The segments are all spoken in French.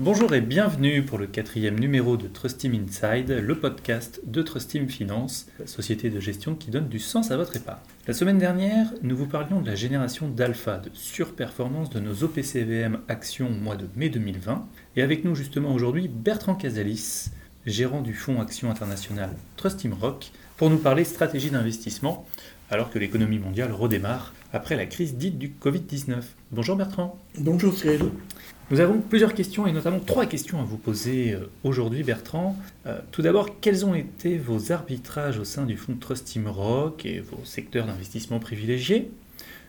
Bonjour et bienvenue pour le quatrième numéro de Trust Team Inside, le podcast de Trust Team Finance, la société de gestion qui donne du sens à votre épargne. La semaine dernière, nous vous parlions de la génération d'alpha, de surperformance de nos OPCVM actions au mois de mai 2020. Et avec nous justement aujourd'hui Bertrand Casalis, gérant du fonds Action International Trust Team Rock, pour nous parler stratégie d'investissement alors que l'économie mondiale redémarre après la crise dite du Covid-19. Bonjour Bertrand. Bonjour Cyril. Nous avons plusieurs questions et notamment trois questions à vous poser euh, aujourd'hui Bertrand. Euh, tout d'abord, quels ont été vos arbitrages au sein du fonds Trust Team Rock et vos secteurs d'investissement privilégiés?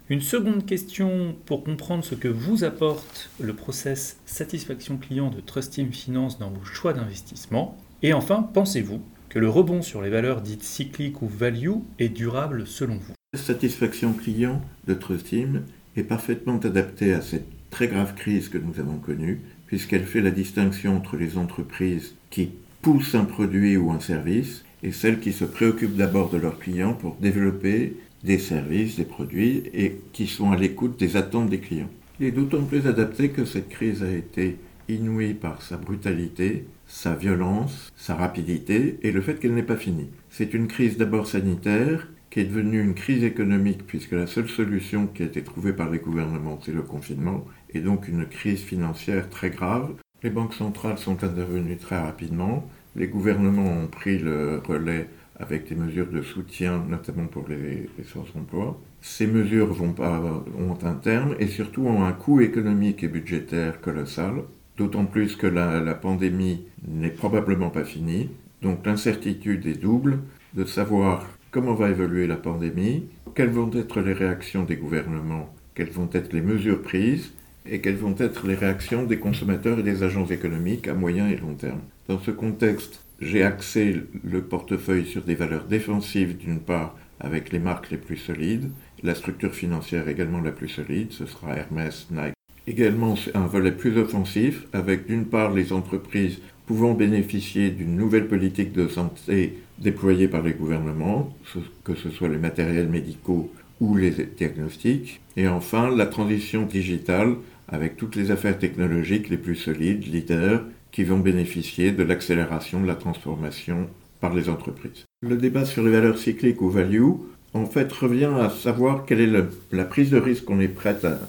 Une seconde question pour comprendre ce que vous apporte le process satisfaction client de Trust Team Finance dans vos choix d'investissement. Et enfin, pensez-vous que le rebond sur les valeurs dites cycliques ou value est durable selon vous La satisfaction client de Trust Team est parfaitement adaptée à cette très grave crise que nous avons connue, puisqu'elle fait la distinction entre les entreprises qui poussent un produit ou un service et celles qui se préoccupent d'abord de leurs clients pour développer des services, des produits et qui sont à l'écoute des attentes des clients. Il est d'autant plus adapté que cette crise a été inouïe par sa brutalité, sa violence, sa rapidité et le fait qu'elle n'est pas finie. C'est une crise d'abord sanitaire qui est devenue une crise économique puisque la seule solution qui a été trouvée par les gouvernements c'est le confinement et donc une crise financière très grave. Les banques centrales sont intervenues très rapidement, les gouvernements ont pris le relais avec des mesures de soutien, notamment pour les, les sans-emploi. Ces mesures vont pas, ont un terme et surtout ont un coût économique et budgétaire colossal d'autant plus que la, pandémie n'est probablement pas finie. Donc l'incertitude est double de savoir comment va évoluer la pandémie, quelles vont être les réactions des gouvernements, quelles vont être les mesures prises et quelles vont être les réactions des consommateurs et des agences économiques à moyen et long terme. Dans ce contexte, j'ai axé le portefeuille sur des valeurs défensives d'une part avec les marques les plus solides, la structure financière également la plus solide, ce sera Hermès, Nike également un volet plus offensif, avec d'une part les entreprises pouvant bénéficier d'une nouvelle politique de santé déployée par les gouvernements, que ce soit les matériels médicaux ou les diagnostics, et enfin la transition digitale avec toutes les affaires technologiques les plus solides, leaders, qui vont bénéficier de l'accélération de la transformation par les entreprises. Le débat sur les valeurs cycliques ou value, en fait, revient à savoir quelle est la prise de risque qu'on est prête à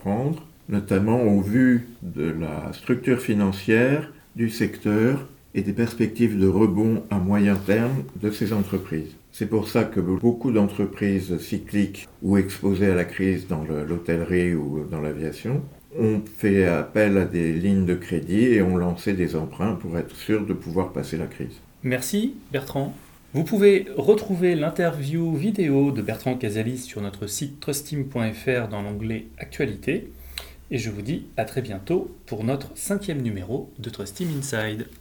prendre notamment au vu de la structure financière du secteur et des perspectives de rebond à moyen terme de ces entreprises. C'est pour ça que beaucoup d'entreprises cycliques ou exposées à la crise dans l'hôtellerie ou dans l'aviation ont fait appel à des lignes de crédit et ont lancé des emprunts pour être sûrs de pouvoir passer la crise. Merci Bertrand. Vous pouvez retrouver l'interview vidéo de Bertrand Casalis sur notre site trustim.fr dans l'onglet Actualité. Et je vous dis à très bientôt pour notre cinquième numéro de Trust Team Inside.